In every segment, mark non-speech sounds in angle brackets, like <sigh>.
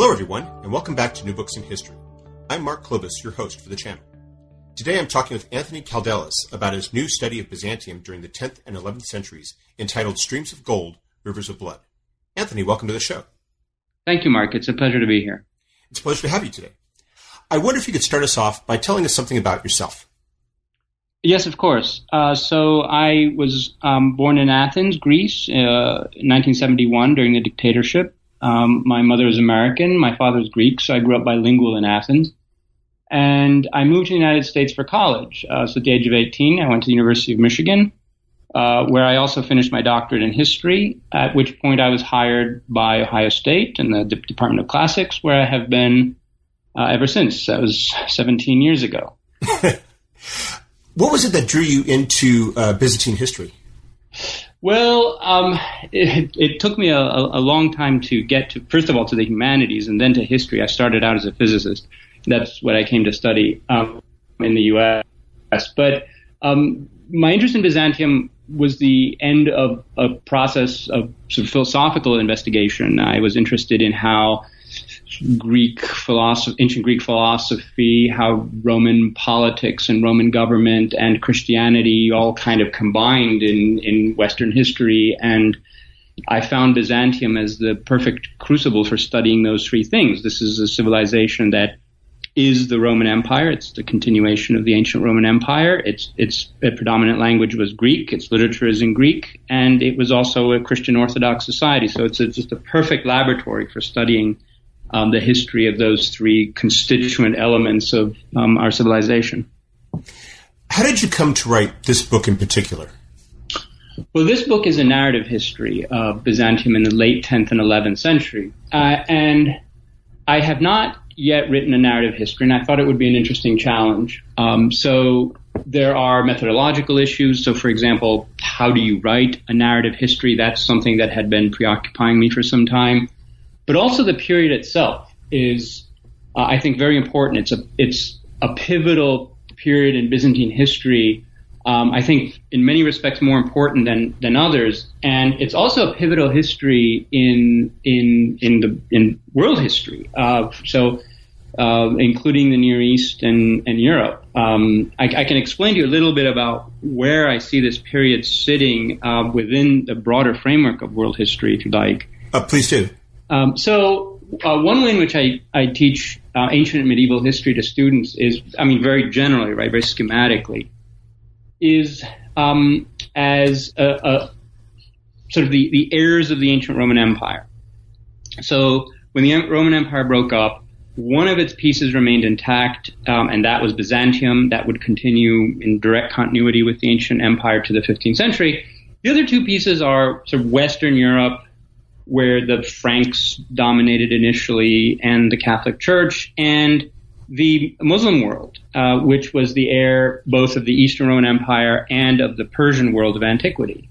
Hello, everyone, and welcome back to New Books in History. I'm Mark Klobas, your host for the channel. Today I'm talking with Anthony Kaldellis about his new study of Byzantium during the 10th and 11th centuries entitled Streams of Gold, Rivers of Blood. Anthony, welcome to the show. Thank you, Mark. It's a pleasure to be here. It's a pleasure to have you today. I wonder if you could start us off by telling us something about yourself. Yes, of course. Uh, so I was um, born in Athens, Greece, uh, 1971 during the dictatorship. Um, my mother is American, my father is Greek, so I grew up bilingual in Athens. And I moved to the United States for college. Uh, so at the age of 18, I went to the University of Michigan, uh, where I also finished my doctorate in history, at which point I was hired by Ohio State in the D- Department of Classics, where I have been uh, ever since. That was 17 years ago. <laughs> what was it that drew you into uh, Byzantine history? Well, um, it, it, took me a, a, long time to get to, first of all, to the humanities and then to history. I started out as a physicist. That's what I came to study um, in the U.S. But um, my interest in Byzantium was the end of a process of sort of philosophical investigation. I was interested in how Greek philosophy, ancient Greek philosophy, how Roman politics and Roman government and Christianity all kind of combined in, in Western history. And I found Byzantium as the perfect crucible for studying those three things. This is a civilization that is the Roman Empire. It's the continuation of the ancient Roman Empire. Its its predominant language was Greek. Its literature is in Greek, and it was also a Christian Orthodox society. So it's just a perfect laboratory for studying um, the history of those three constituent elements of um, our civilization. How did you come to write this book in particular? Well, this book is a narrative history of Byzantium in the late 10th and 11th century. Uh, and I have not yet written a narrative history, and I thought it would be an interesting challenge. Um, so there are methodological issues. So, for example, how do you write a narrative history? That's something that had been preoccupying me for some time. But also the period itself is, uh, I think, very important. It's a it's a pivotal period in Byzantine history. Um, I think in many respects more important than than others, and it's also a pivotal history in in in the in world history. Uh, so. Uh, including the Near East and, and Europe. Um, I, I, can explain to you a little bit about where I see this period sitting uh, within the broader framework of world history, if you like. Uh, please do. Um, so uh, one way in which I, I teach uh, ancient and medieval history to students is, I mean, very generally, right, very schematically, is um, as a, a, sort of the, the heirs of the ancient Roman Empire. So when the Roman Empire broke up, one of its pieces remained intact, um, and that was Byzantium. That would continue in direct continuity with the ancient empire to the 15th century. The other two pieces are sort of Western Europe where the Franks dominated initially and the Catholic Church, and the Muslim world, uh, which was the heir both of the Eastern Roman Empire and of the Persian world of antiquity.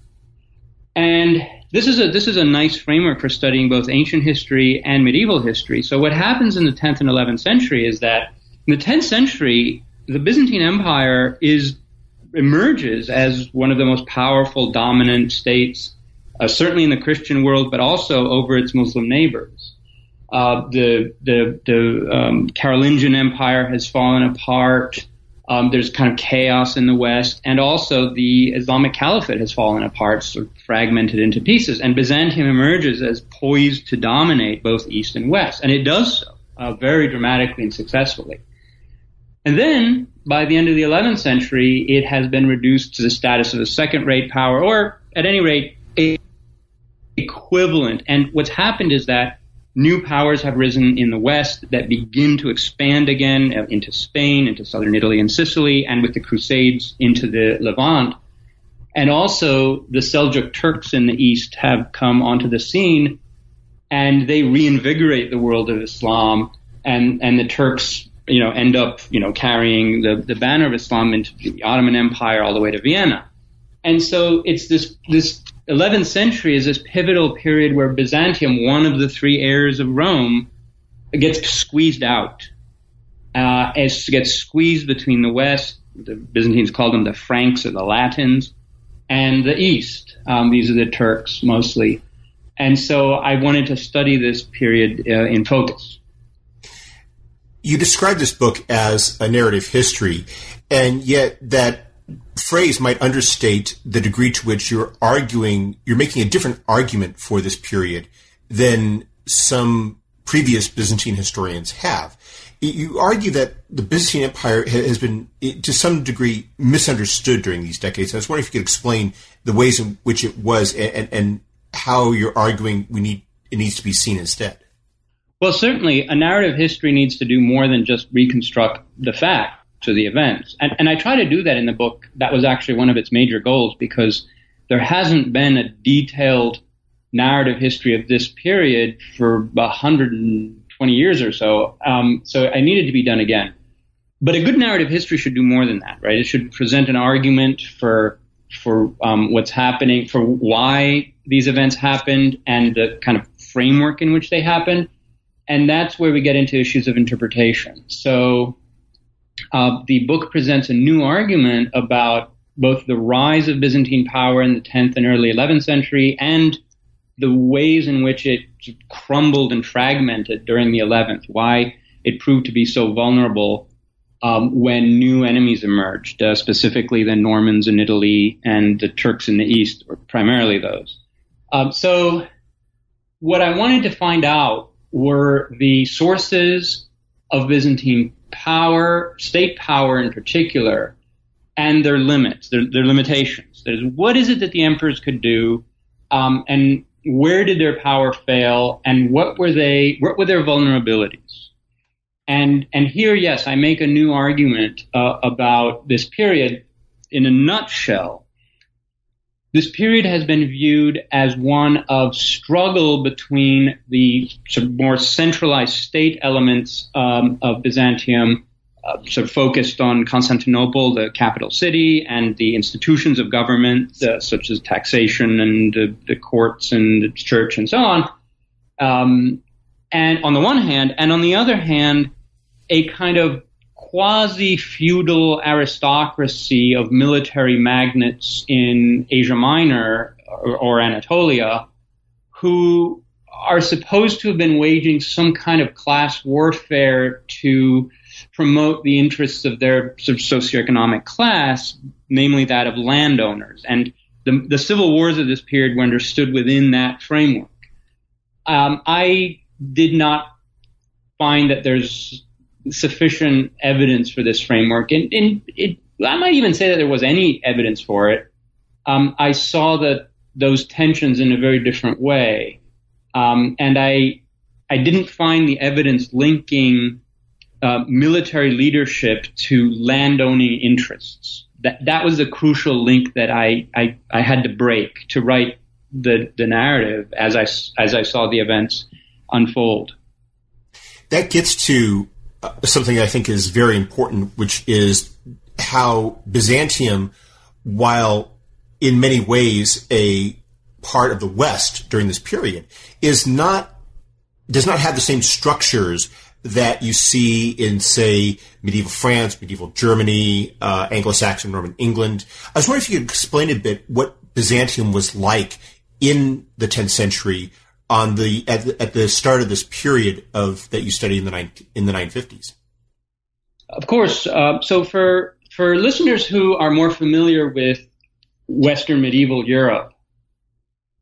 And this is a this is a nice framework for studying both ancient history and medieval history. So what happens in the 10th and 11th century is that in the 10th century, the Byzantine Empire is emerges as one of the most powerful, dominant states uh, certainly in the Christian world, but also over its Muslim neighbors. Uh, the the, the um, Carolingian Empire has fallen apart. Um, there's kind of chaos in the West, and also the Islamic Caliphate has fallen apart, sort of fragmented into pieces. And Byzantium emerges as poised to dominate both East and West, and it does so uh, very dramatically and successfully. And then, by the end of the 11th century, it has been reduced to the status of a second-rate power, or at any rate, a equivalent. And what's happened is that new powers have risen in the West that begin to expand again uh, into Spain, into southern Italy and Sicily, and with the Crusades into the Levant. And also the Seljuk Turks in the East have come onto the scene and they reinvigorate the world of Islam and, and the Turks, you know, end up, you know, carrying the, the banner of Islam into the Ottoman Empire all the way to Vienna. And so it's this, this 11th century is this pivotal period where Byzantium, one of the three heirs of Rome, gets squeezed out. Uh, as gets squeezed between the West, the Byzantines called them the Franks or the Latins, and the East. Um, these are the Turks mostly. And so I wanted to study this period uh, in focus. you describe this book as a narrative history, and yet that phrase might understate the degree to which you're arguing, you're making a different argument for this period than some previous Byzantine historians have. You argue that the Byzantine Empire has been, to some degree, misunderstood during these decades. I was wondering if you could explain the ways in which it was and, and how you're arguing we need it needs to be seen instead. Well, certainly, a narrative history needs to do more than just reconstruct the facts or the events. And, and I try to do that in the book. That was actually one of its major goals because there hasn't been a detailed narrative history of this period for 120 years or so. Um, so I needed to be done again. But a good narrative history should do more than that, right? It should present an argument for for um, what's happening, for why these events happened, and the kind of framework in which they happened. And that's where we get into issues of interpretation. So uh, the book presents a new argument about both the rise of Byzantine power in the 10th and early 11th century and the ways in which it crumbled and fragmented during the 11th, why it proved to be so vulnerable um, when new enemies emerged, uh, specifically the Normans in Italy and the Turks in the East, or primarily those. Um, so, what I wanted to find out were the sources of Byzantine power, state power in particular, and their limits, their, their limitations. There's what is it that the emperors could do, um, and where did their power fail, and what were they, what were their vulnerabilities? And and here, yes, I make a new argument uh, about this period. In a nutshell, this period has been viewed as one of struggle between the sort of more centralized state elements um, of Byzantium, uh, sort of focused on Constantinople, the capital city, and the institutions of government, uh, such as taxation and uh, the courts and the church and so on. Um, and on the one hand, and on the other hand, a kind of quasi feudal aristocracy of military magnates in Asia Minor or, or, Anatolia who are supposed to have been waging some kind of class warfare to promote the interests of their socioeconomic class, namely that of landowners. And the, the civil wars of this period were understood within that framework. Um, I did not find that there's sufficient evidence for this framework, and, and it, I might even say that there was any evidence for it. Um, I saw that those tensions in a very different way, um, and I I didn't find the evidence linking uh, military leadership to landowning interests. That that was a crucial link that I, I, I had to break to write the the narrative as I as I saw the events unfold. That gets to something I think is very important, which is how Byzantium, while in many ways a part of the West during this period, is not does not have the same structures that you see in, say, medieval France, medieval Germany, uh, Anglo-Saxon, Norman England. I was wondering if you could explain a bit what Byzantium was like in the 10th century on the at, the at, the start of this period of that you study in the nine, in the 950s? Of course. Uh, so for for listeners who are more familiar with Western medieval Europe,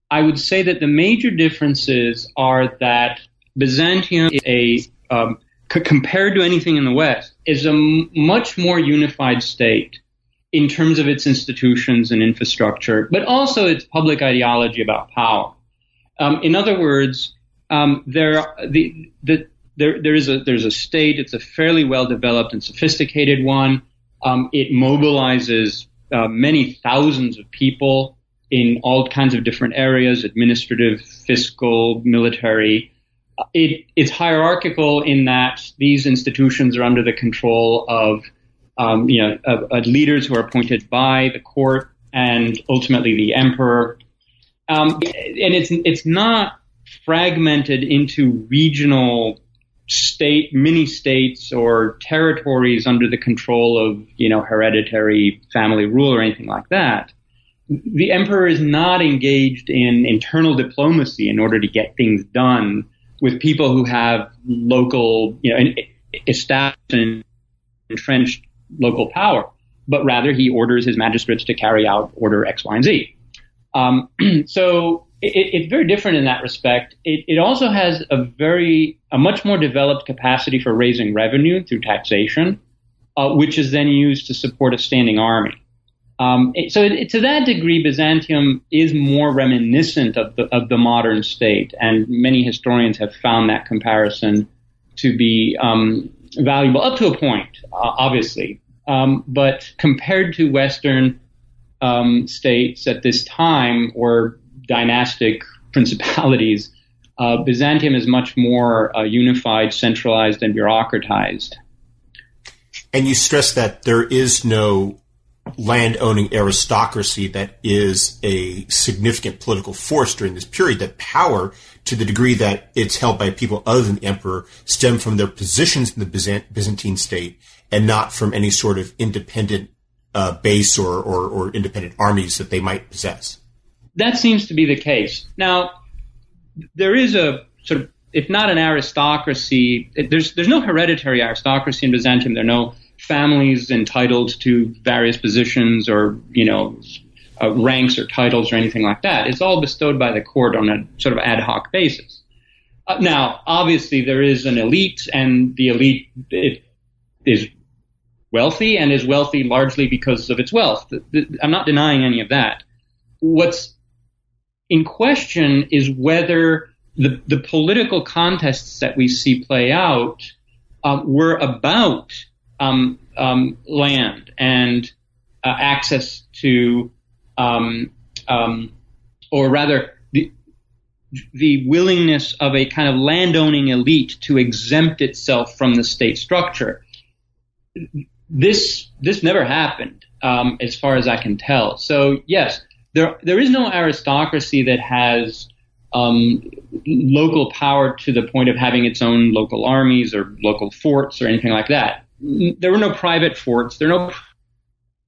I would say that the major differences are that Byzantium is a um, c- compared to anything in the West is a m- much more unified state in terms of its institutions and infrastructure, but also its public ideology about power. Um, in other words, um, there, the, the, there, there is a, there's a state. It's a fairly well developed and sophisticated one. Um, it mobilizes uh, many thousands of people in all kinds of different areas: administrative, fiscal, military. It, it's hierarchical in that these institutions are under the control of, um, you know, of, of leaders who are appointed by the court and ultimately the emperor um, and it's it's not fragmented into regional state mini states or territories under the control of you know hereditary family rule or anything like that the emperor is not engaged in internal diplomacy in order to get things done with people who have local you know establish an entrenched local power, but rather he orders his magistrates to carry out order X, Y, and Z. Um, <clears throat> so it, it's very different in that respect. It, it, also has a very, a much more developed capacity for raising revenue through taxation, uh, which is then used to support a standing army. Um, it, so to that degree, Byzantium is more reminiscent of the, of the modern state, and many historians have found that comparison to be um, valuable up to a point, uh, obviously. Um, but compared to Western um, states at this time or dynastic principalities, uh, Byzantium is much more uh, unified, centralized, and bureaucratized. And you stress that there is no land owning aristocracy that is a significant political force during this period, that power, to the degree that it's held by people other than the emperor, stem from their positions in the Byzantine state and not from any sort of independent uh, base or, or, or independent armies that they might possess. That seems to be the case. Now, there is a sort of, if not an aristocracy, there's there's no hereditary aristocracy in Byzantium. There are no families entitled to various positions or you know uh, ranks or titles or anything like that. It's all bestowed by the court on a sort of ad hoc basis. Uh, now, obviously, there is an elite, and the elite is wealthy and is wealthy largely because of its wealth. I'm not denying any of that. What's in question is whether the, the political contests that we see play out uh, were about um, um, land and uh, access to, um, um, or rather, the, the willingness of a kind of landowning elite to exempt itself from the state structure. This this never happened, um, as far as I can tell. So yes, there there is no aristocracy that has um, local power to the point of having its own local armies or local forts or anything like that there were no private forts. There were no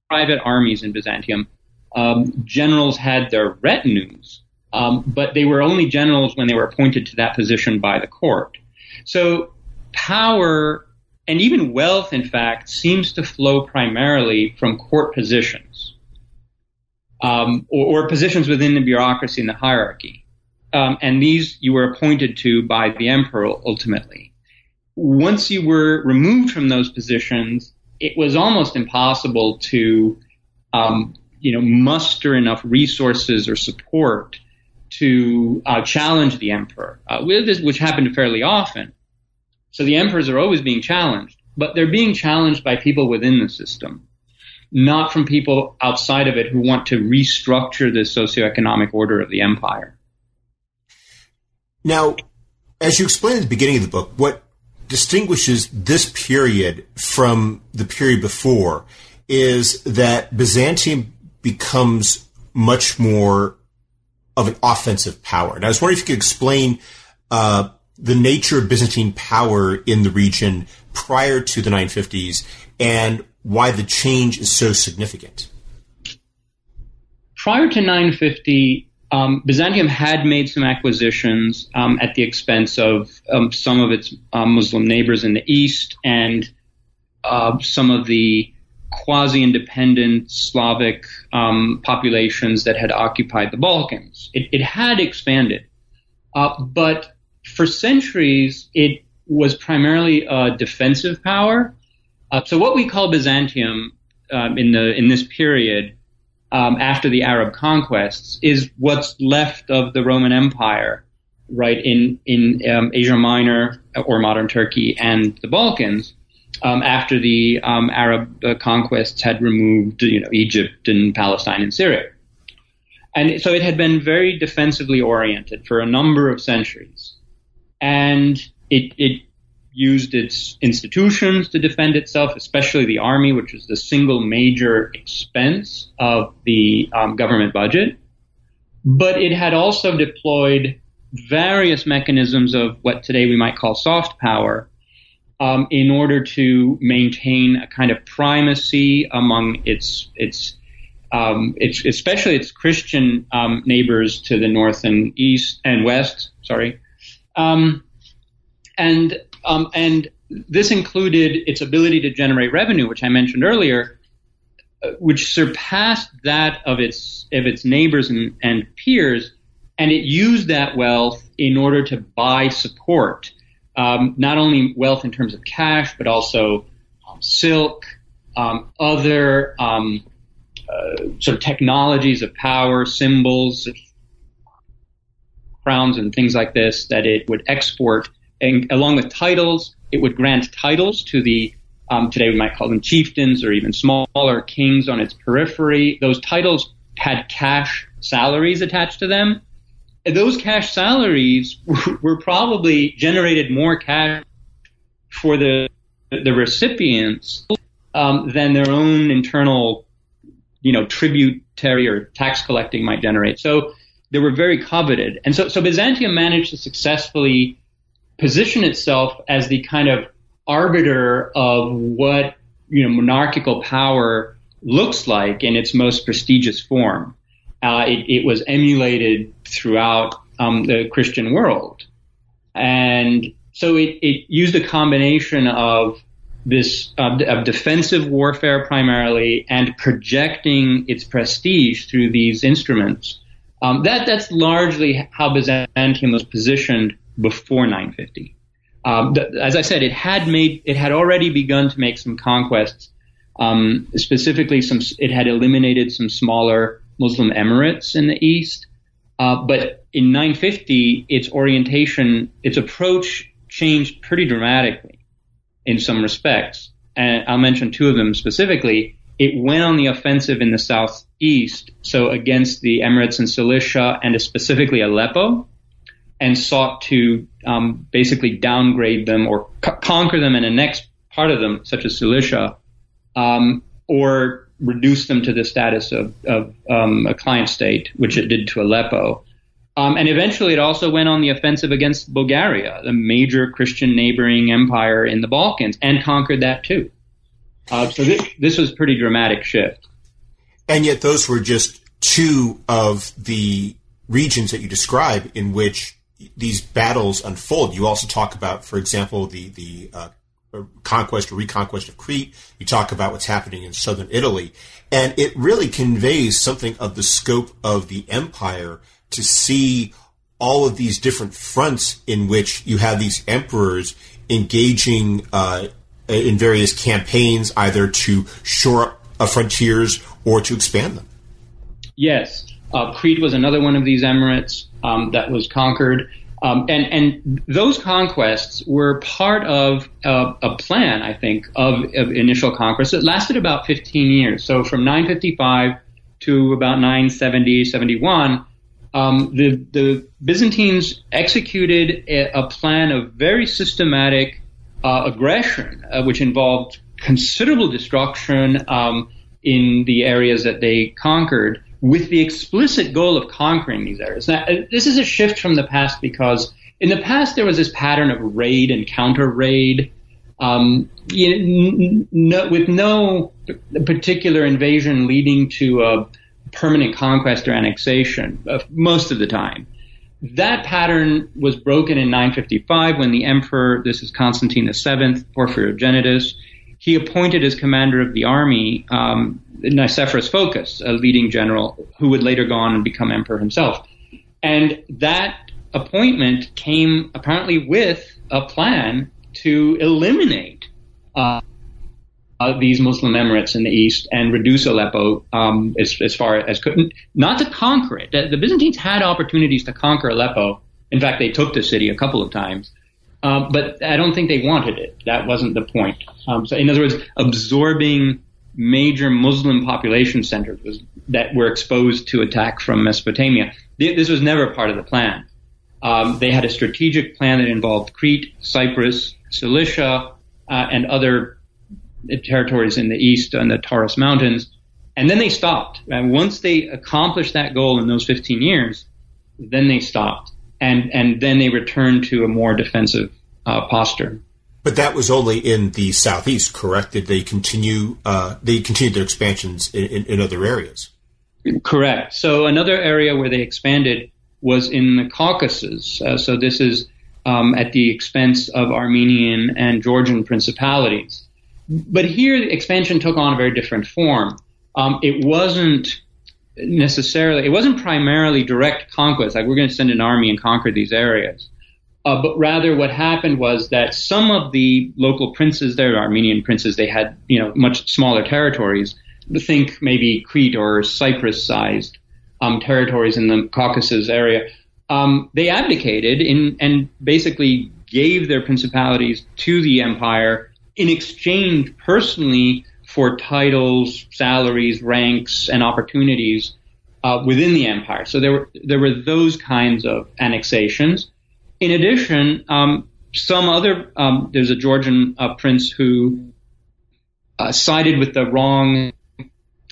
private armies in Byzantium. Um, generals had their retinues, um, but they were only generals when they were appointed to that position by the court. So power and even wealth, in fact, seems to flow primarily from court positions um, or, or, positions within the bureaucracy and the hierarchy. Um, and these you were appointed to by the emperor ultimately once you were removed from those positions, it was almost impossible to, um, you know, muster enough resources or support to uh, challenge the emperor, uh, which happened fairly often. So the emperors are always being challenged, but they're being challenged by people within the system, not from people outside of it who want to restructure the socioeconomic order of the empire. Now, as you explained at the beginning of the book, what distinguishes this period from the period before is that Byzantium becomes much more of an offensive power. And I was wondering if you could explain uh, the nature of Byzantine power in the region prior to the 950s and why the change is so significant. Prior to 950, um, Byzantium had made some acquisitions um, at the expense of um, some of its uh, Muslim neighbors in the east and uh, some of the quasi-independent Slavic um, populations that had occupied the Balkans. It, it had expanded, uh, but for centuries it was primarily a defensive power. Uh, so what we call Byzantium um, in the in this period um, after the Arab conquests is what's left of the Roman Empire, right in in um, Asia Minor or modern Turkey and the Balkans. Um, after the um, Arab uh, conquests had removed, you know, Egypt and Palestine and Syria, and so it had been very defensively oriented for a number of centuries, and it it used its institutions to defend itself, especially the army, which was the single major expense of the um, government budget. But it had also deployed various mechanisms of what today we might call soft power um, in order to maintain a kind of primacy among its its um, it's especially its Christian um, neighbors to the north and east and west. Sorry, um, and um, and this included its ability to generate revenue, which I mentioned earlier, uh, which surpassed that of its of its neighbors and, and peers, and it used that wealth in order to buy support, um, not only wealth in terms of cash, but also um, silk, um, other um, uh, sort of technologies of power, symbols, crowns, and things like this that it would export, and along with titles, it would grant titles to the um, today we might call them chieftains or even smaller kings on its periphery. Those titles had cash salaries attached to them. And those cash salaries <laughs> were probably generated more cash for the the recipients um, than their own internal, you know, tributary or tax collecting might generate. So they were very coveted, and so so Byzantium managed to successfully position itself as the kind of arbiter of what you know monarchical power looks like in its most prestigious form. Uh, it, it, was emulated throughout um, the Christian world, and so it, it used a combination of this of defensive warfare primarily and projecting its prestige through these instruments. Um, that that's largely how Byzantium was positioned before 950. Um, th- as I said, it had made it had already begun to make some conquests. Um, specifically, some it had eliminated some smaller Muslim emirates in the east. Uh, but in 950, its orientation, its approach changed pretty dramatically in some respects. And I'll mention two of them specifically. It went on the offensive in the southeast, so against the Emirates in Cilicia and specifically Aleppo, and sought to um, basically downgrade them or conquer them and annex part of them, such as Cilicia, um, or reduce them to the status of, of um, a client state, which it did to Aleppo. Um, and eventually, it also went on the offensive against Bulgaria, the major Christian neighboring empire in the Balkans, and conquered that too. Uh, so this, this was pretty dramatic shift. And yet, those were just two of the regions that you describe in which these battles unfold. You also talk about, for example, the the uh, conquest or reconquest of Crete. You talk about what's happening in southern Italy, and it really conveys something of the scope of the empire to see all of these different fronts in which you have these emperors engaging uh, in various campaigns, either to shore up frontiers or to expand them. Yes, uh, Crete was another one of these emirates um, that was conquered. Um, and, and those conquests were part of uh, a plan, I think, of, of initial conquest. It lasted about 15 years. So from 955 to about 970, 71, um, the, the Byzantines executed a, a, plan of very systematic uh, aggression, uh, which involved considerable destruction um, in the areas that they conquered with the explicit goal of conquering these areas. Now, uh, this is a shift from the past because in the past there was this pattern of raid and counter raid, um, you know, with no particular invasion leading to a permanent conquest or annexation uh, most of the time. That pattern was broken in 955 when the emperor, this is Constantine VII, Porphyrogenitus, he appointed as commander of the army um, Nicephorus Phocas, a leading general who would later go on and become emperor himself. And that appointment came apparently with a plan to eliminate uh, uh, these Muslim emirates in the east and reduce Aleppo um, as, as, far as could not to conquer it. The, the, Byzantines had opportunities to conquer Aleppo. In fact, they took the city a couple of times, um, but I don't think they wanted it. That wasn't the point. Um, so, in other words, absorbing major Muslim population centers was, that were exposed to attack from Mesopotamia. This was never part of the plan. Um, they had a strategic plan that involved Crete, Cyprus, Cilicia, uh, and other territories in the east and the Taurus Mountains. And then they stopped. And once they accomplished that goal in those 15 years, then they stopped. And, and then they returned to a more defensive uh, posture. But that was only in the southeast, correct? Did they continue? Uh, they continued their expansions in, in, in, other areas. Correct. So another area where they expanded was in the Caucasus. Uh, so this is um, at the expense of Armenian and Georgian principalities. But here, the expansion took on a very different form. Um, it wasn't necessarily, it wasn't primarily direct conquest, like we're going to send an army and conquer these areas. Uh, but rather, what happened was that some of the local princes there, Armenian princes, they had you know much smaller territories. Think maybe Crete or Cyprus-sized um, territories in the Caucasus area. Um, they abdicated in, and basically gave their principalities to the empire in exchange personally for titles, salaries, ranks, and opportunities uh, within the empire. So there were there were those kinds of annexations. In addition, um, some other um, there's a Georgian uh, prince who uh, sided with the wrong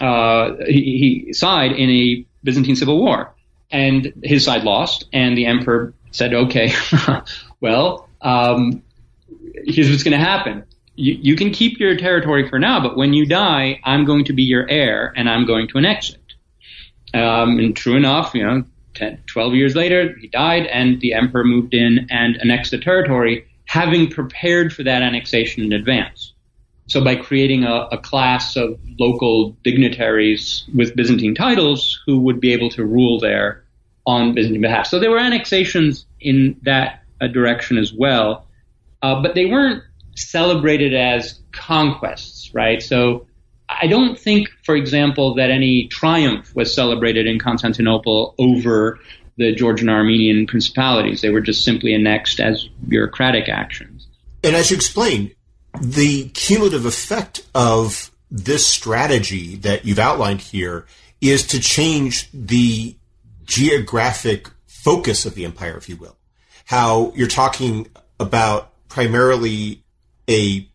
uh, he, he side in a Byzantine civil war, and his side lost, and the emperor said, "Okay, <laughs> well, um, here's what's going to happen." You, you, can keep your territory for now, but when you die, I'm going to be your heir and I'm going to annex it. Um, and true enough, you know, 10, 12 years later, he died, and the emperor moved in and annexed the territory, having prepared for that annexation in advance. So by creating a, a, class of local dignitaries with Byzantine titles who would be able to rule there on Byzantine behalf. So there were annexations in that uh, direction as well, uh, but they weren't celebrated as conquests, right? So I don't think, for example, that any triumph was celebrated in Constantinople over the Georgian Armenian principalities. They were just simply annexed as bureaucratic actions. And as you explained, the cumulative effect of this strategy that you've outlined here is to change the geographic focus of the empire, if you will. How you're talking about primarily a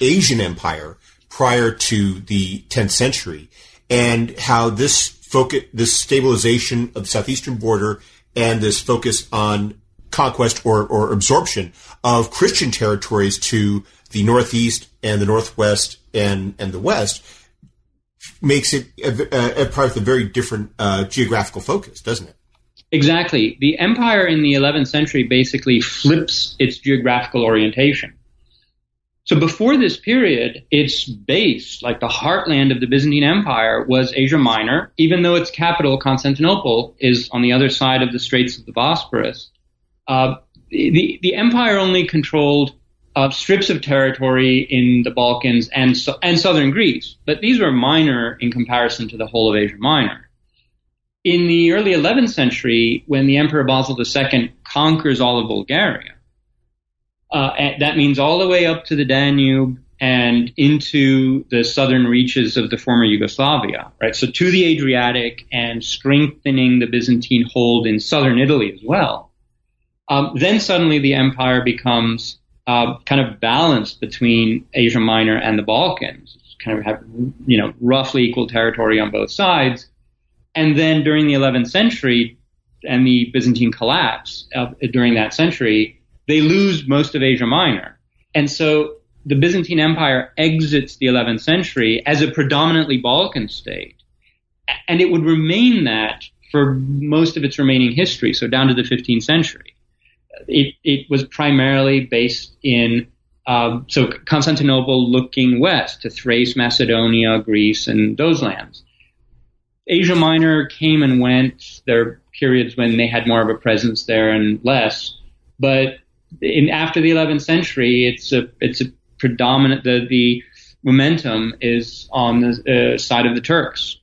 Asian empire prior to the 10th century and how this focus, this stabilization of the southeastern border and this focus on conquest or, or absorption of Christian territories to the northeast and the northwest and, and the west makes it a, a part of a very different uh, geographical focus, doesn't it? Exactly. The empire in the 11th century basically flips its geographical orientation. So before this period, its base, like the heartland of the Byzantine Empire, was Asia Minor, even though its capital, Constantinople, is on the other side of the Straits of the Bosporus. Uh, the, the empire only controlled uh, strips of territory in the Balkans and, and southern Greece, but these were minor in comparison to the whole of Asia Minor. In the early 11th century, when the Emperor Basil II conquers all of Bulgaria, uh, that means all the way up to the Danube and into the southern reaches of the former Yugoslavia, right? So to the Adriatic and strengthening the Byzantine hold in southern Italy as well. Um, then suddenly the empire becomes uh, kind of balanced between Asia Minor and the Balkans. Kind of have you know roughly equal territory on both sides. And then during the 11th century and the Byzantine collapse uh, during that century, they lose most of Asia Minor. And so the Byzantine Empire exits the 11th century as a predominantly Balkan state. And it would remain that for most of its remaining history, so down to the 15th century. It, it was primarily based in, um, so Constantinople looking west to Thrace, Macedonia, Greece, and those lands. Asia Minor came and went. There are periods when they had more of a presence there and less. But in after the 11th century, it's a it's a predominant the the momentum is on the uh, side of the Turks.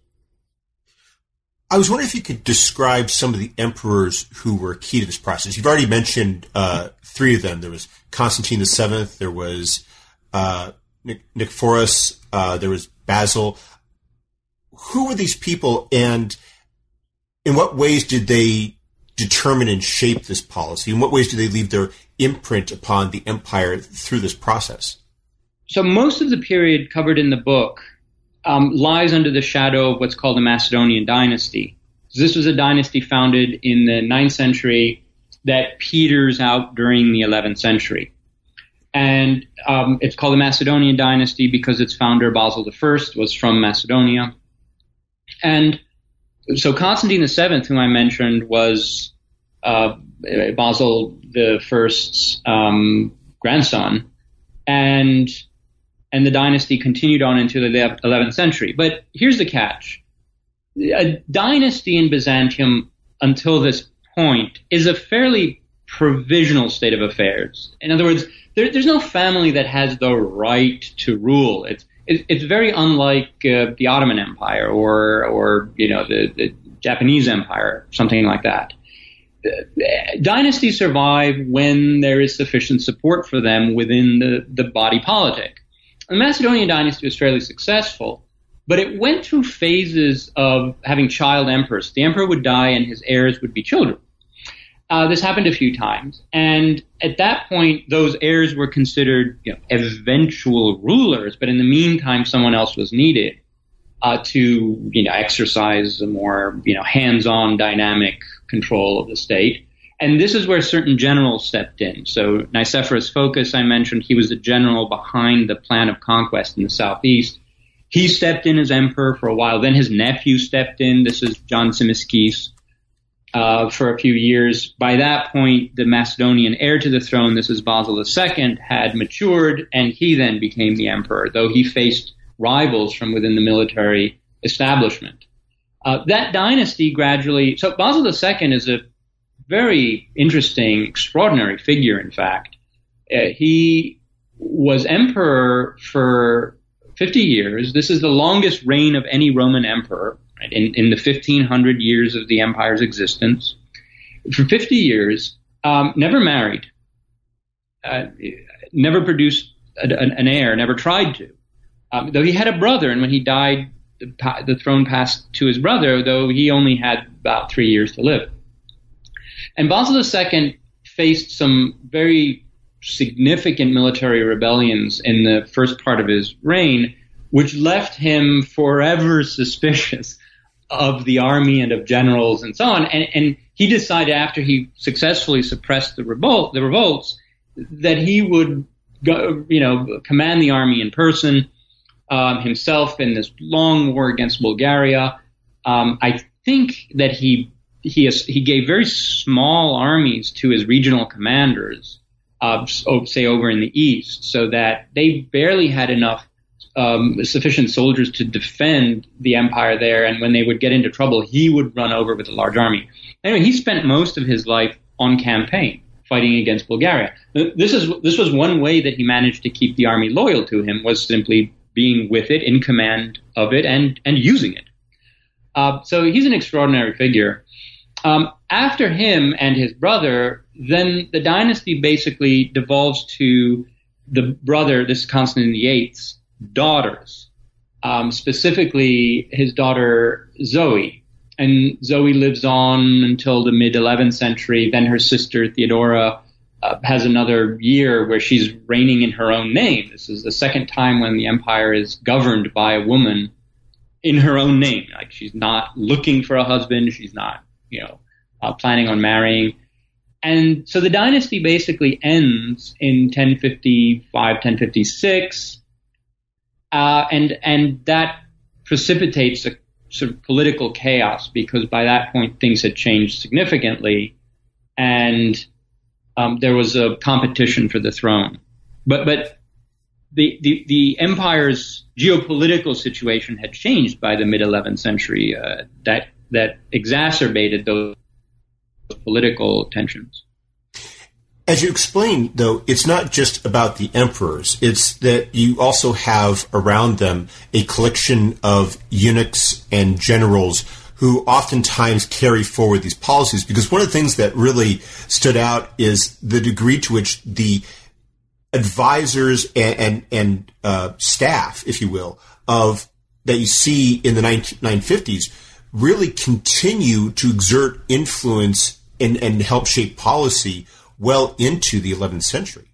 I was wondering if you could describe some of the emperors who were key to this process. You've already mentioned uh, three of them. There was Constantine VII. There was uh, Nicephorus. Uh, there was Basil. Who were these people, and in what ways did they determine and shape this policy? In what ways do they leave their imprint upon the empire through this process? So, most of the period covered in the book um, lies under the shadow of what's called the Macedonian dynasty. This was a dynasty founded in the 9th century that peters out during the 11th century. And um, it's called the Macedonian dynasty because its founder, Basil I, was from Macedonia. And so Constantine VII, whom I mentioned, was uh, Basil the First's um, grandson, and and the dynasty continued on into the 11th century. But here's the catch: a dynasty in Byzantium until this point is a fairly provisional state of affairs. In other words, there, there's no family that has the right to rule. It's it, it's very unlike uh, the Ottoman Empire or or you know the, the Japanese Empire, something like that. Dynasties survive when there is sufficient support for them within the, the body politic. The Macedonian dynasty was fairly successful, but it went through phases of having child emperors. The emperor would die and his heirs would be children. Uh, this happened a few times, and at that point, those heirs were considered you know, eventual rulers. But in the meantime, someone else was needed uh, to you know exercise a more you know hands-on, dynamic control of the state. And this is where certain generals stepped in. So Nicephorus Phocas, I mentioned, he was the general behind the plan of conquest in the southeast. He stepped in as emperor for a while. Then his nephew stepped in. This is John Tzimiskes uh, for a few years. By that point, the Macedonian heir to the throne, this is Basil II, had matured, and he then became the emperor, though he faced rivals from within the military establishment. Uh, that dynasty gradually, so Basil II is a very interesting, extraordinary figure, in fact. Uh, he was emperor for 50 years. This is the longest reign of any Roman emperor right, in, in the 1500 years of the empire's existence. For 50 years, um, never married, uh, never produced a, an heir, never tried to. Um, though he had a brother, and when he died, the, throne passed to his brother, though he only had about three years to live. And Basil II faced some very significant military rebellions in the first part of his reign, which left him forever <laughs> suspicious of the army and of generals and so on. And, and he decided after he successfully suppressed the revolt, the revolts, that he would go, you know, command the army in person um, himself in this long war against Bulgaria. Um, I think that he he he gave very small armies to his regional commanders, uh, say over in the east, so that they barely had enough um, sufficient soldiers to defend the empire there. And when they would get into trouble, he would run over with a large army. Anyway, he spent most of his life on campaign, fighting against Bulgaria. This is this was one way that he managed to keep the army loyal to him was simply being with it, in command of it, and and using it. Uh, so he's an extraordinary figure. Um, after him and his brother, then the dynasty basically devolves to the brother, this Constantine VIII's daughters, um, specifically his daughter Zoe. And Zoe lives on until the mid 11th century. Then her sister Theodora uh, has another year where she's reigning in her own name. This is the second time when the empire is governed by a woman in her own name. Like she's not looking for a husband. She's not, you know, uh, planning on marrying. And so the dynasty basically ends in 1055, 1056. Uh, and, and that precipitates a sort of political chaos because by that point things had changed significantly. And um, there was a competition for the throne. But but the, the, the empire's geopolitical situation had changed by the mid 11th century. Uh, that that exacerbated those political tensions. As you explained, though, it's not just about the emperors. It's that you also have around them a collection of eunuchs and generals who oftentimes carry forward these policies. Because one of the things that really stood out is the degree to which the advisors and and, and uh, staff, if you will, of that you see in the 1950s really continue to exert influence and, and help shape policy well into the 11th century.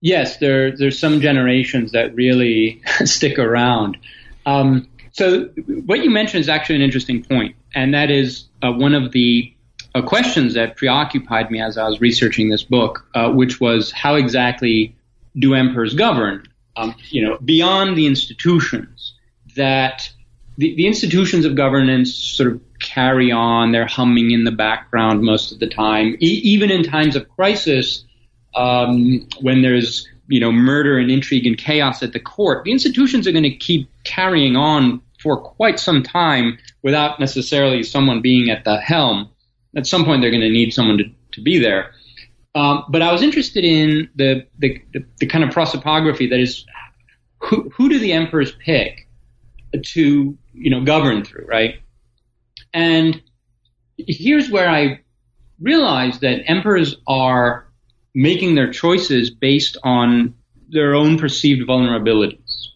Yes, there there's some generations that really <laughs> stick around. Um, so what you mentioned is actually an interesting point, and that is uh, one of the uh, questions that preoccupied me as I was researching this book, uh, which was how exactly do emperors govern? Um, you know, beyond the institutions that the, the institutions of governance sort of carry on. They're humming in the background most of the time, e- even in times of crisis, um, when there's you know murder and intrigue and chaos at the court. The institutions are going to keep carrying on for quite some time without necessarily someone being at the helm. At some point, they're going to need someone to, to be there. Um, but I was interested in the, the, the, kind of prosopography that is who, who do the emperors pick to you know govern through, right? And here's where I realized that emperors are making their choices based on their own perceived vulnerabilities.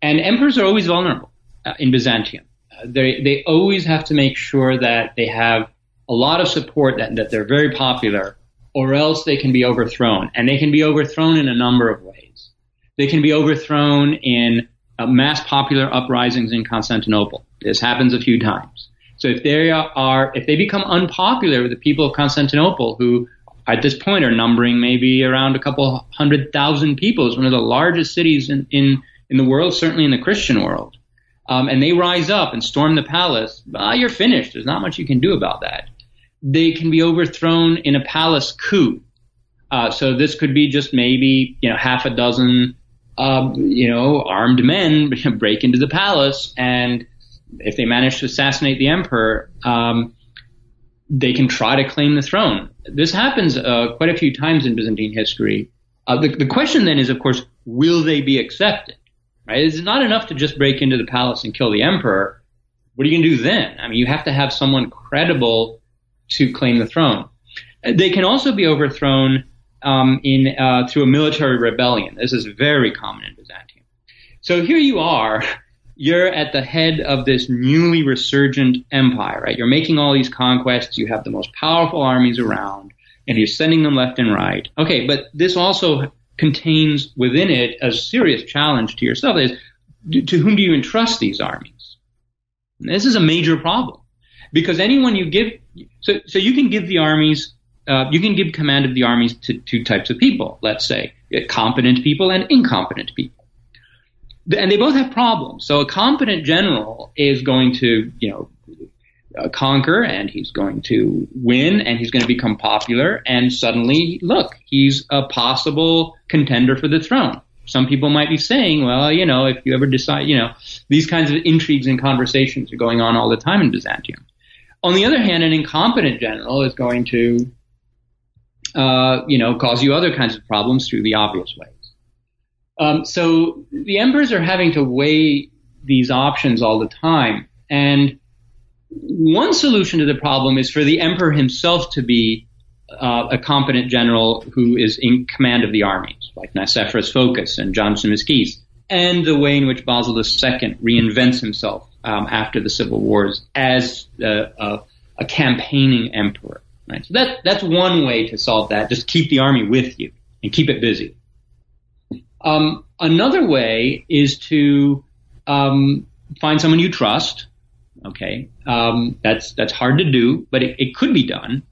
And emperors are always vulnerable uh, in Byzantium. Uh, they, they always have to make sure that they have a lot of support, that, that they're very popular, or else they can be overthrown. And they can be overthrown in a number of ways. They can be overthrown in uh, mass popular uprisings in Constantinople. This happens a few times. So if they are, if they become unpopular with the people of Constantinople, who at this point are numbering maybe around a couple hundred thousand people, it's one of the largest cities in, in, in the world, certainly in the Christian world. Um, and they rise up and storm the palace, ah, you're finished. There's not much you can do about that. They can be overthrown in a palace coup. Uh, so this could be just maybe you know half a dozen uh, you know armed men <laughs> break into the palace and if they manage to assassinate the emperor, um, they can try to claim the throne. This happens uh, quite a few times in Byzantine history. Uh, the, the, question then is, of course, will they be accepted? Right? It's not enough to just break into the palace and kill the emperor. What are you going to do then? I mean, you have to have someone credible to claim the throne. They can also be overthrown um, in uh, through a military rebellion. This is very common in Byzantium. So here you are you're at the head of this newly resurgent empire, right? You're making all these conquests. You have the most powerful armies around, and you're sending them left and right. Okay, but this also contains within it a serious challenge to yourself: is to whom do you entrust these armies? And this is a major problem because anyone you give, so so you can give the armies. Uh, you can give command of the armies to two types of people, let's say competent people and incompetent people and they both have problems. So a competent general is going to, you know, uh, conquer and he's going to win and he's going to become popular and suddenly look he's a possible contender for the throne some people might be saying well you know if you ever decide you know these kinds of intrigues and conversations are going on all the time in byzantium on the other hand an incompetent general is going to uh, you know cause you other kinds of problems through the obvious ways. um, so the emperors are having to weigh these options all the time. And one solution to the problem is for the emperor himself to be uh, a competent general who is in command of the armies, like Nicephorus Phocas and John Tzimiskes, and the way in which Basil II reinvents himself um, after the civil wars as a, a, a campaigning emperor. Right? So that, that's one way to solve that. Just keep the army with you and keep it busy. Um, another way is to um, find someone you trust. Okay, um, that's that's hard to do, but it, it could be done.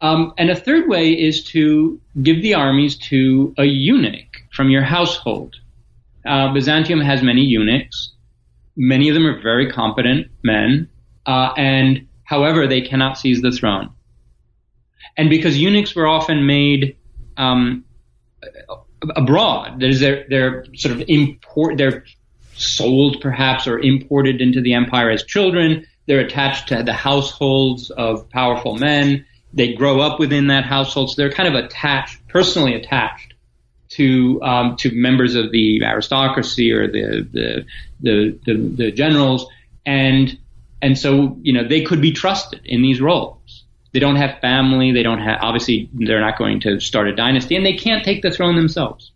Um, and a third way is to give the armies to a eunuch from your household. Uh, Byzantium has many eunuchs. Many of them are very competent men, uh, and however, they cannot seize the throne. And because eunuchs were often made um, abroad. That is, they're, they're sort of import, they're sold perhaps or imported into the empire as children. They're attached to the households of powerful men. They grow up within that household, so they're kind of attached, personally attached to um, to members of the aristocracy or the the, the the, the generals, and and so you know they could be trusted in these roles. They don't have family. They don't have, obviously, they're not going to start a dynasty and they can't take the throne themselves.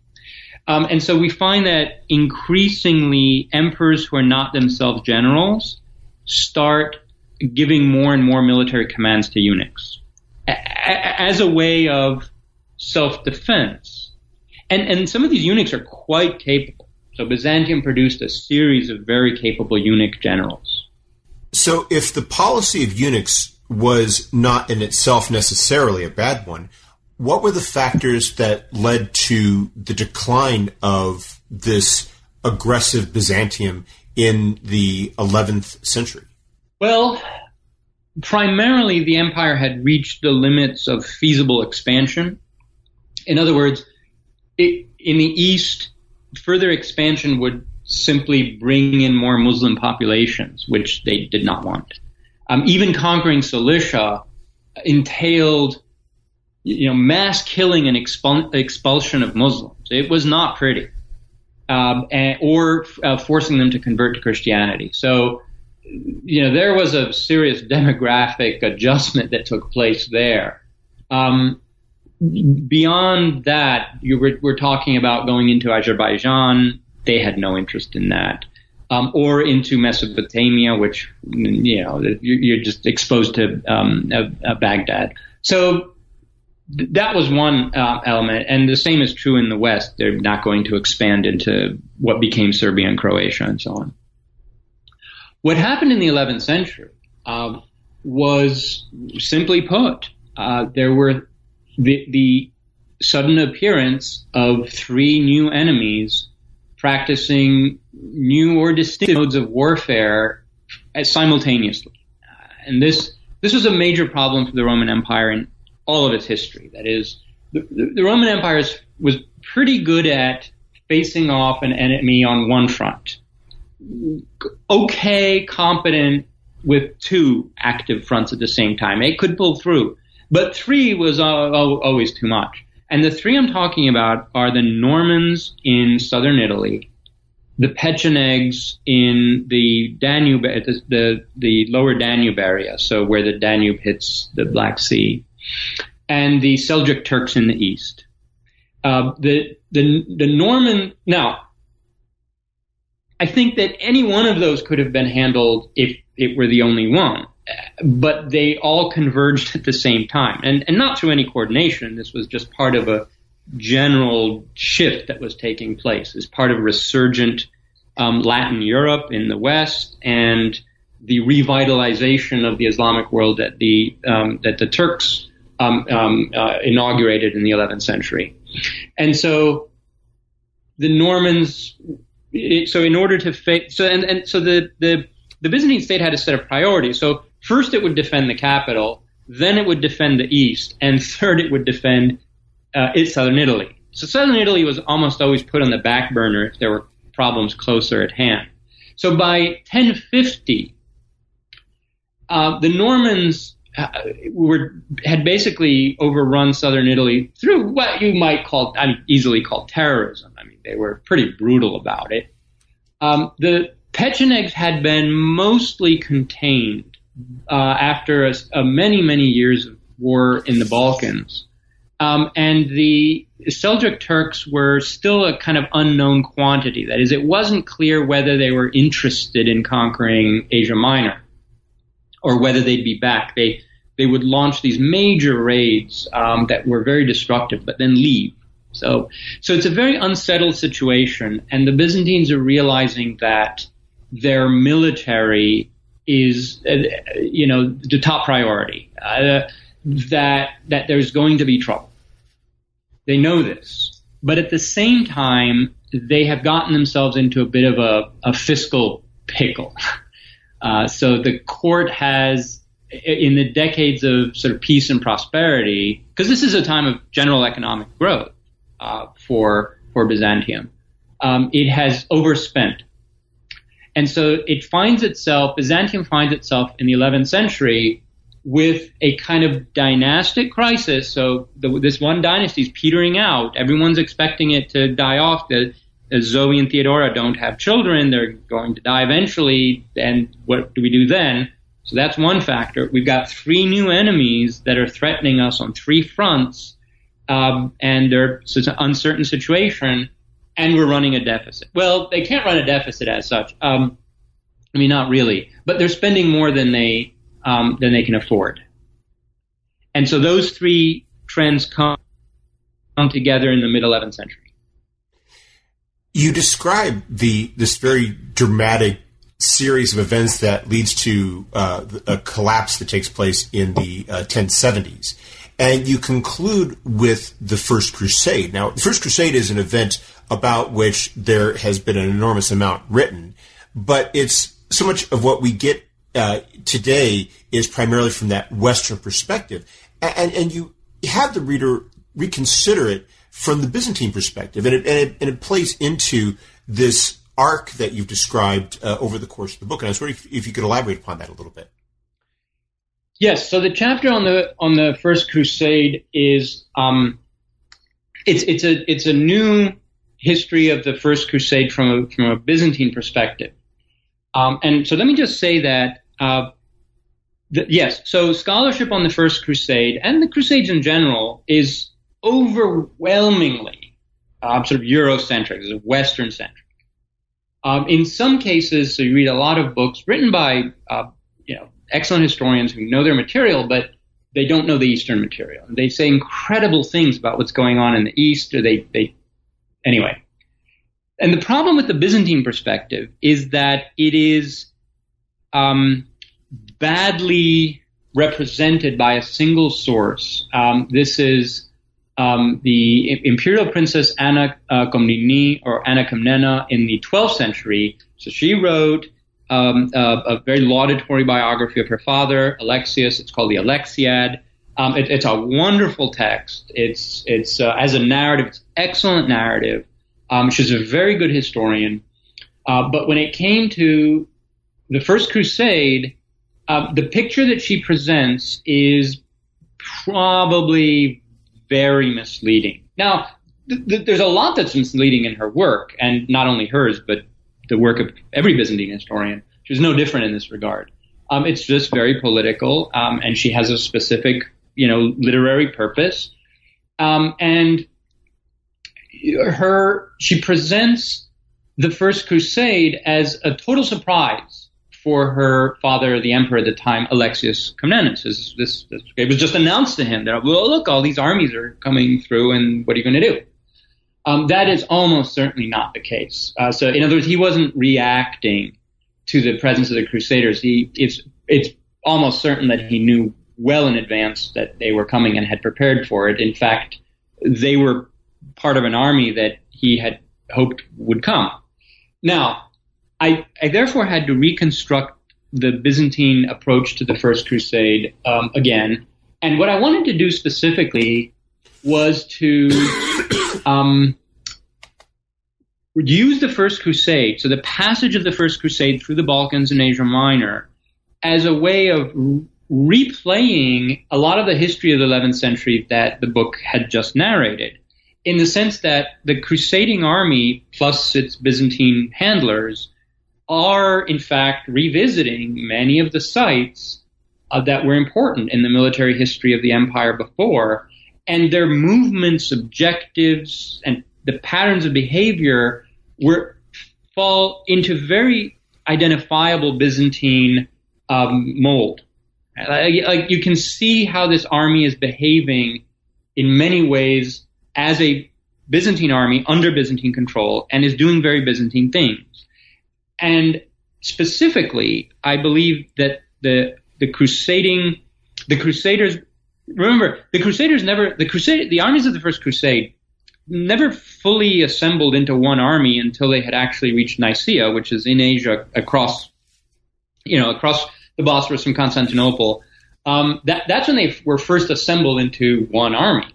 Um, and so we find that increasingly emperors who are not themselves generals start giving more and more military commands to eunuchs as a way of self-defense. And, and some of these eunuchs are quite capable. So Byzantium produced a series of very capable eunuch generals. So if the policy of eunuchs was not in itself necessarily a bad one. What were the factors that led to the decline of this aggressive Byzantium in the 11th century? Well, primarily the empire had reached the limits of feasible expansion. In other words, it, in the east, further expansion would simply bring in more Muslim populations, which they did not want. Um, even conquering Cilicia entailed, you know, mass killing and expul- expulsion of Muslims. It was not pretty, um, and, or uh, forcing them to convert to Christianity. So, you know, there was a serious demographic adjustment that took place there. Um, beyond that, you were, we're talking about going into Azerbaijan. They had no interest in that. Um, or into Mesopotamia, which you know you're just exposed to um, Baghdad. So that was one uh, element, and the same is true in the West. They're not going to expand into what became Serbia and Croatia and so on. What happened in the 11th century uh, was simply put, uh, there were the, the sudden appearance of three new enemies practicing new or distinct modes of warfare simultaneously. Uh, and this this was a major problem for the Roman Empire in all of its history. That is, the, the Roman Empire was pretty good at facing off an enemy on one front. Okay, competent with two active fronts at the same time. It could pull through. But three was always too much. And the three I'm talking about are the Normans in southern Italy, the Pechenegs in the Danube, the, the, the lower Danube area, so where the Danube hits the Black Sea, and the Seljuk Turks in the east. Uh, the, the, the Norman, now, I think that any one of those could have been handled if it were the only one but they all converged at the same time, and and not through any coordination. This was just part of a general shift that was taking place as part of resurgent um, Latin Europe in the West and the revitalization of the Islamic world that the um, that the Turks um, um uh, inaugurated in the 11th century, and so the Normans. So in order to fa- so and, and so the, the the Byzantine state had a set of priorities. So First, it would defend the capital. Then it would defend the east, and <laughs> third, it would defend uh, southern Italy. So southern Italy was almost always put on the back burner if there were problems closer at hand. So by 1050, uh, the Normans were had basically overrun southern Italy through what you might call, I mean, easily call terrorism. I mean, they were pretty brutal about it. Um, the Pechenegs had been mostly contained uh, after a, a many, many years of war in the Balkans. Um, and the Seljuk Turks were still a kind of unknown quantity. That is, it wasn't clear whether they were interested in conquering Asia Minor or whether they'd be back. They they would launch these major raids um, that were very destructive, but then leave. So so it's a very unsettled situation, and the Byzantines are realizing that their military is, uh, you know, the top priority. Uh, that that there's going to be trouble. They know this, but at the same time, they have gotten themselves into a bit of a, a fiscal pickle. <laughs> Uh, so the court has, in the decades of sort of peace and prosperity, because this is a time of general economic growth uh, for for Byzantium, um, it has overspent and so it finds itself, Byzantium finds itself in the 11th century with a kind of dynastic crisis. So the, this one dynasty is petering out. Everyone's expecting it to die off. The, Zoe and Theodora don't have children. They're going to die eventually. And what do we do then? So that's one factor. We've got three new enemies that are threatening us on three fronts. Um, and they're, an uncertain situation and we're running a deficit. Well, they can't run a deficit as such. Um, I mean, not really, but they're spending more than they um, than they can afford. And so those three trends come, come together in the mid 11th century. You describe the this very dramatic series of events that leads to uh, a collapse that takes place in the uh, 1070s. And you conclude with the First Crusade. Now, the First Crusade is an event about which there has been an enormous amount written. but it's so much of what we get uh, today is primarily from that Western perspective, and and you have the reader reconsider it from the Byzantine perspective, and it and it, and it plays into this arc that you've described uh, over the course of the book. And I was wondering if, if you could elaborate upon that a little bit. Yes. So the chapter on the on the First Crusade is um, it's it's a it's a new history of the First Crusade from a, from a Byzantine perspective. Um, and so let me just say that, uh, the, yes, so scholarship on the First Crusade and the Crusades in general is overwhelmingly um, sort of Eurocentric, sort of Western centric. Um, in some cases, so you read a lot of books written by uh, you know excellent historians who know their material, but they don't know the Eastern material. They say incredible things about what's going on in the East, or they they anyway. And the problem with the Byzantine perspective is that it is um, badly represented by a single source. Um, this is um, the imperial princess Anna uh, Komnene or Anna Komnena in the 12th century. So she wrote um, a, a, very laudatory biography of her father, Alexius. It's called the Alexiad. Um, it, it's a wonderful text. It's it's uh, as a narrative, it's excellent narrative. Um, she's a very good historian. Uh, but when it came to the First Crusade, uh, the picture that she presents is probably very misleading. Now, th- th- there's a lot that's misleading in her work, and not only hers, but the work of every Byzantine historian. She's no different in this regard. Um, it's just very political, um, and she has a specific, you know, literary purpose. Um, and her she presents the First Crusade as a total surprise for her father, the emperor at the time, Alexius Comnenus. This, this, this, it was just announced to him that, well, look, all these armies are coming through, and what are you going to do? Um, that is almost certainly not the case. Uh, so, in other words, he wasn't reacting to the presence of the Crusaders. He, it's, it's almost certain that he knew well in advance that they were coming and had prepared for it. In fact, they were part of an army that he had hoped would come. Now, I, I therefore had to reconstruct the Byzantine approach to the First Crusade um, again. And what I wanted to do specifically was to um, use the First Crusade, so the passage of the First Crusade through the Balkans and Asia Minor, as a way of replaying a lot of the history of the 11th century that the book had just narrated in the sense that the crusading army plus its Byzantine handlers are in fact revisiting many of the sites uh, that were important in the military history of the empire before, and their movements, objectives, and the patterns of behavior were fall into very identifiable Byzantine um, mold. Like, like you can see how this army is behaving in many ways as a Byzantine army under Byzantine control and is doing very Byzantine things. And specifically, I believe that the the crusading the crusaders remember the crusaders never the crusade the armies of the first crusade never fully assembled into one army until they had actually reached Nicaea, which is in Asia across you know across the Bosphorus from Constantinople. Um, that that's when they were first assembled into one army,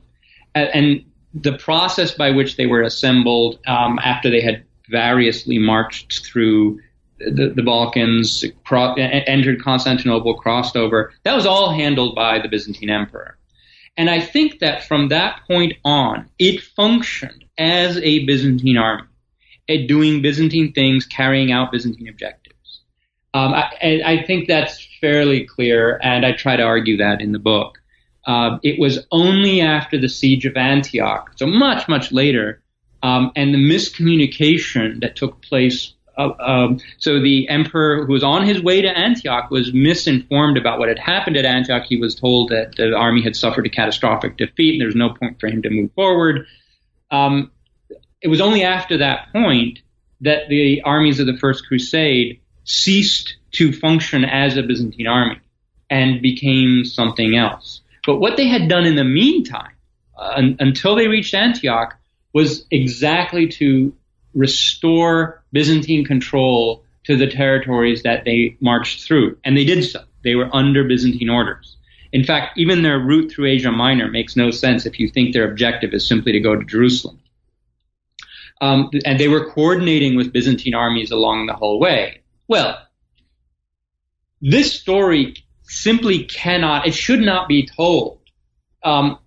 and, and the process by which they were assembled um, after they had variously marched through the, the Balkans, cro- entered Constantinople, crossed over, that was all handled by the Byzantine emperor. And I think that from that point on, it functioned as a Byzantine army, at doing Byzantine things, carrying out Byzantine objectives. Um, I, I, think that's fairly clear, and I try to argue that in the book. Uh, it was only after the siege of Antioch, so much, much later, um, and the miscommunication that took place. Uh, um, so the emperor who was on his way to Antioch was misinformed about what had happened at Antioch. He was told that the army had suffered a catastrophic defeat and there's no point for him to move forward. Um, it was only after that point that the armies of the First Crusade ceased to function as a Byzantine army and became something else. But what they had done in the meantime, uh, un- until they reached Antioch, was exactly to restore Byzantine control to the territories that they marched through. And they did so. They were under Byzantine orders. In fact, even their route through Asia Minor makes no sense if you think their objective is simply to go to Jerusalem. Um, and they were coordinating with Byzantine armies along the whole way. Well, this story simply cannot, it should not be told um,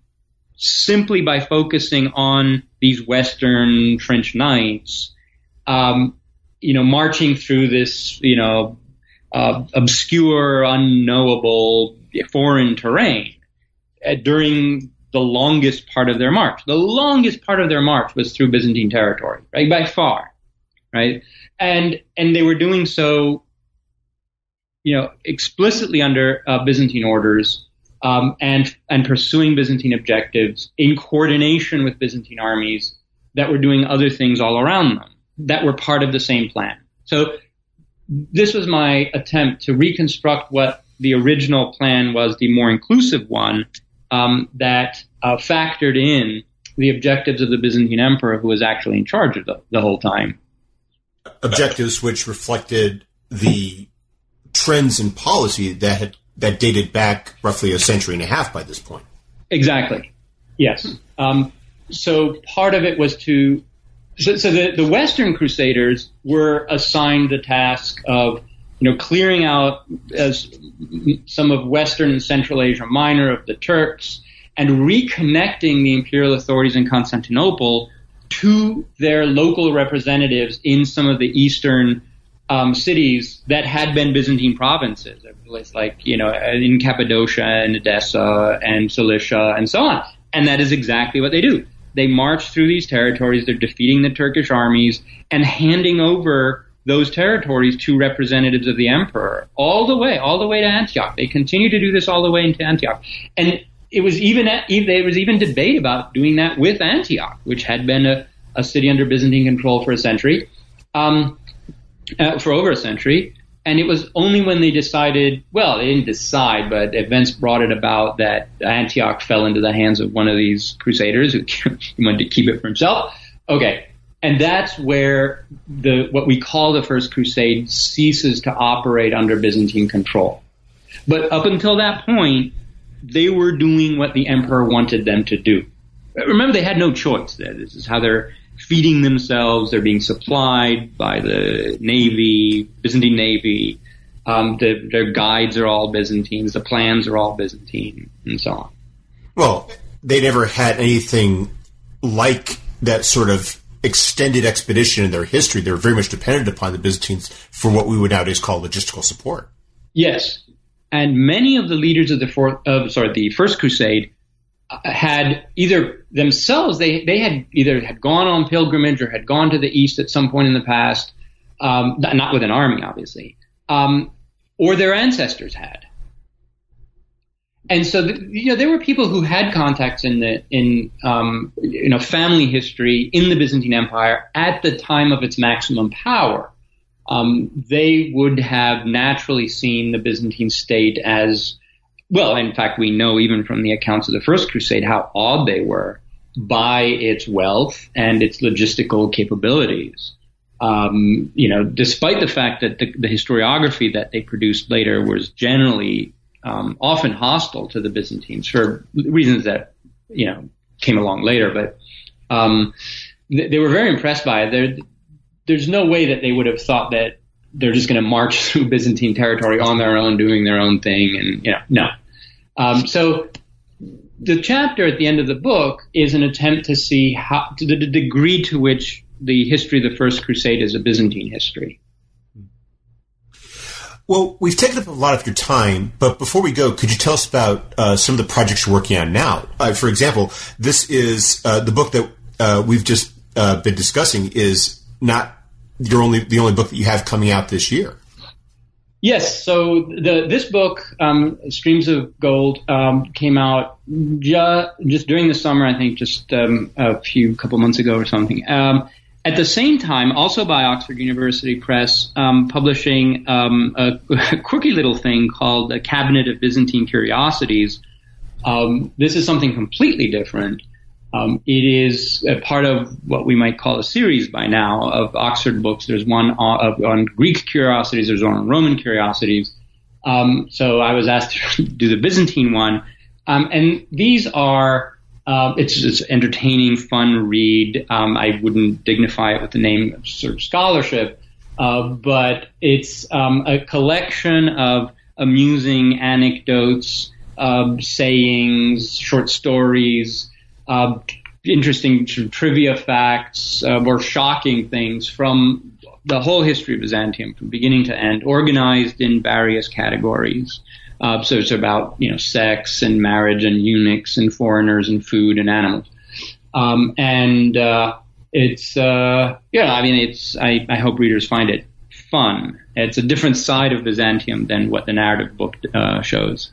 simply by focusing on these Western French knights, um, you know, marching through this, you know, uh, obscure, unknowable foreign terrain uh, during the longest part of their march. The longest part of their march was through Byzantine territory, right, by far, right, and and they were doing so, you know, explicitly under uh, Byzantine orders. Um, and and pursuing Byzantine objectives in coordination with Byzantine armies that were doing other things all around them that were part of the same plan. So this was my attempt to reconstruct what the original plan was, the more inclusive one um, that uh, factored in the objectives of the Byzantine emperor, who was actually in charge of the, the whole time. Objectives which reflected the trends in policy that had that dated back roughly a century and a half by this point. Exactly. Yes. Um, so part of it was to so, so the, the Western Crusaders were assigned the task of you know, clearing out as some of Western and Central Asia Minor of the Turks and reconnecting the imperial authorities in Constantinople to their local representatives in some of the eastern um, cities that had been Byzantine provinces, like you know in Cappadocia and Edessa and Cilicia and so on. And that is exactly what they do. They march through these territories, they're defeating the Turkish armies and handing over those territories to representatives of the emperor all the way, all the way to Antioch. They continue to do this all the way into Antioch. And it was even, there was even debate about doing that with Antioch, which had been a, a city under Byzantine control for a century, um, uh, for over a century. And it was only when they decided, well, they didn't decide, but events brought it about that Antioch fell into the hands of one of these crusaders who <laughs> wanted to keep it for himself. Okay. And that's where the, what we call the First Crusade ceases to operate under Byzantine control. But up until that point, they were doing what the emperor wanted them to do. Remember, they had no choice. This is how they're feeding themselves. They're being supplied by the navy, Byzantine navy. Um, the, their guides are all Byzantines. The plans are all Byzantine, and so on. Well, they never had anything like that sort of extended expedition in their history. They were very much dependent upon the Byzantines for what we would nowadays call logistical support. Yes, and many of the leaders of the fourth, of sorry, the First Crusade had either themselves they they had either had gone on pilgrimage or had gone to the east at some point in the past, um, not with an army, obviously, um, or their ancestors had. And so, the, you know, there were people who had contacts in the in um, you know family history in the Byzantine Empire at the time of its maximum power. Um, they would have naturally seen the Byzantine state as well, in fact, we know even from the accounts of the First Crusade how awed they were by its wealth and its logistical capabilities. Um, you know, despite the fact that the, the, historiography that they produced later was generally um, often hostile to the Byzantines for reasons that you know came along later, but um, they, they were very impressed by it. There, there's no way that they would have thought that they're just going to march <laughs> through Byzantine territory on their own, doing their own thing, and you know, no. Um, so the chapter at the end of the book is an attempt to see how, to the degree to which the history of the First Crusade is a Byzantine history. Well, we've taken up a lot of your time, but before we go, could you tell us about uh, some of the projects you're working on now? Uh, for example, this is uh, the book that uh, we've just uh, been discussing is not your only the only book that you have coming out this year. Yes. So the this book, um, Streams of Gold, um, came out ju- just during the summer. I think just um, a few couple months ago or something. Um, at the same time, also by Oxford University Press, um, publishing um, a, a, <laughs> quirky little thing called the Cabinet of Byzantine Curiosities. this is something completely different. Um, it is a part of what we might call a series by now of Oxford books. There's one on, on Greek curiosities, there's one on Roman curiosities. Um, so I was asked to <laughs> do the Byzantine one. Um, and these are, uh, it's, it's entertaining, fun read. Um, I wouldn't dignify it with the name of sort of scholarship, uh, but it's um, a collection of amusing anecdotes, uh, sayings, short stories, uh, interesting trivia facts uh, or shocking things from the whole history of Byzantium from beginning to end, organized in various categories. Uh, so it's about you know sex and marriage and eunuchs and foreigners and food and animals. Um, and uh, it's uh, yeah, I mean it's I, I hope readers find it fun. It's a different side of Byzantium than what the narrative book uh, shows.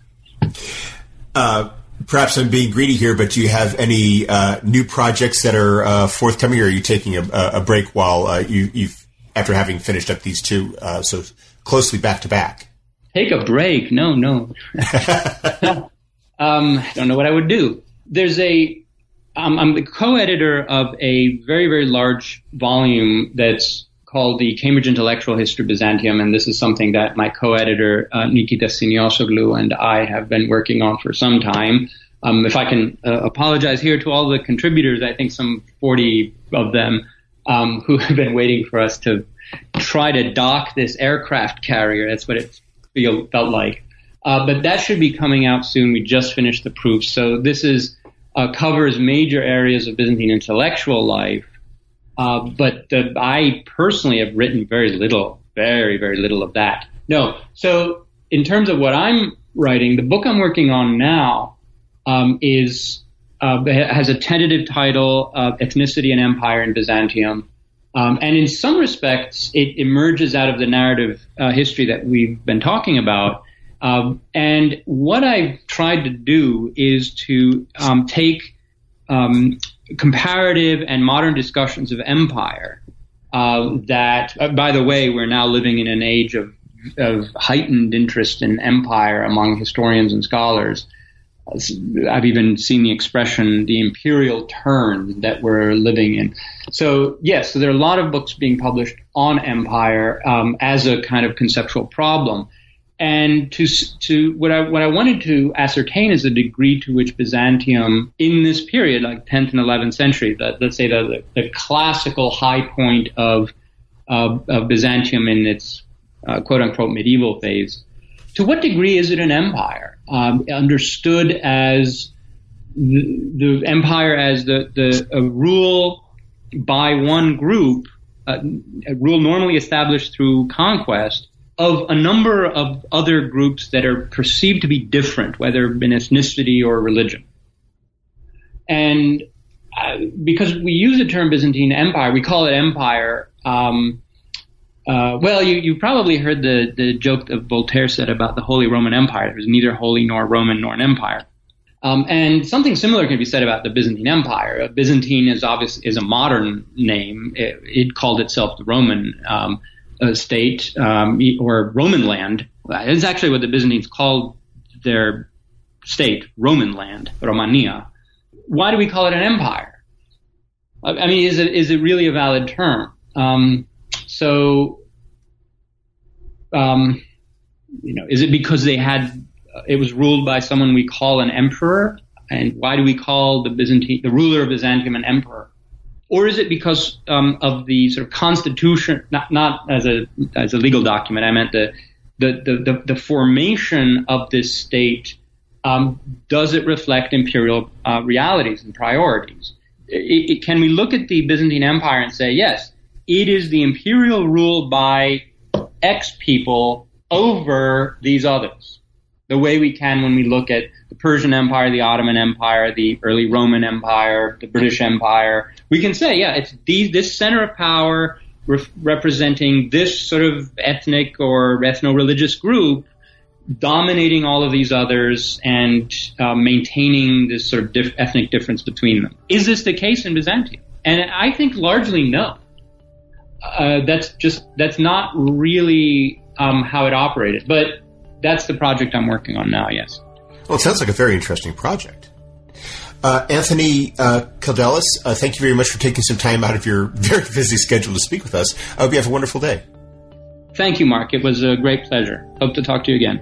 Perhaps I'm being greedy here, but do you have any uh, new projects that are uh, forthcoming, or are you taking a, a break while uh, you, have after having finished up these two uh, so closely back to back? Take a break? No, no. <laughs> um, I don't know what I would do. There's a um, I'm the co-editor of a very very large volume that's called the Cambridge Intellectual History of Byzantium, and this is something that my co-editor uh, Nikita Siniossoglou and I have been working on for some time. Um, if I can uh, apologize here to all the contributors, I think some 40 of them um, who have been waiting for us to try to dock this aircraft carrier. That's what it feel, felt like. Uh, but that should be coming out soon. We just finished the proof, so this is uh, covers major areas of Byzantine intellectual life uh, but uh, I personally have written very little, very, very little of that. No. So in terms of what I'm writing, the book I'm working on now um, is uh, has a tentative title of Ethnicity and Empire in Byzantium. Um, and in some respects, it emerges out of the narrative uh, history that we've been talking about. Um, and what I've tried to do is to um, take um, comparative and modern discussions of empire uh, that, uh, by the way, we're now living in an age of, of heightened interest in empire among historians and scholars. I've even seen the expression the imperial turn that we're living in. So yes, so there are a lot of books being published on empire um, as a kind of conceptual problem. And to, to what I, what I wanted to ascertain is the degree to which Byzantium in this period, like 10th and 11th century, let's say the, the classical high point of, of, of Byzantium in its uh, quote unquote medieval phase, to what degree is it an empire? Um, understood as the, the, empire as the, the rule by one group, uh, a rule normally established through conquest, of a number of other groups that are perceived to be different, whether in ethnicity or religion. And uh, because we use the term Byzantine Empire, we call it empire. Um, uh, well, you, you probably heard the, the joke that Voltaire said about the Holy Roman Empire. There's neither holy nor Roman nor an empire. Um, and something similar can be said about the Byzantine Empire. Byzantine is obviously is a modern name. It, it called itself the Roman. Um, uh, state um, or Roman land. It's actually what the Byzantines called their state, Roman land, Romania. Why do we call it an empire? I mean, is it is it really a valid term? Um, so, um, you know, is it because they had it was ruled by someone we call an emperor? And why do we call the Byzantine the ruler of Byzantium an emperor? Or is it because um, of the sort of constitution, not not as a as a legal document? I meant the the the, the, the formation of this state. Um, does it reflect imperial uh, realities and priorities? It, it, can we look at the Byzantine Empire and say, yes, it is the imperial rule by X people over these others, the way we can when we look at Persian Empire, the Ottoman Empire, the early Roman Empire, the British Empire, we can say, yeah, it's these, this center of power re- representing this sort of ethnic or ethno-religious group dominating all of these others and uh, maintaining this sort of dif- ethnic difference between them. Is this the case in Byzantium? And I think largely no. Uh, that's just that's not really um, how it operated. But that's the project I'm working on now. Yes. Well, it sounds like a very interesting project. Uh, Anthony uh, uh, thank you very much for taking some time out of your <laughs> very busy schedule to speak with us. I hope you have a wonderful day. Thank you, Mark. It was a great pleasure. Hope to talk to you again.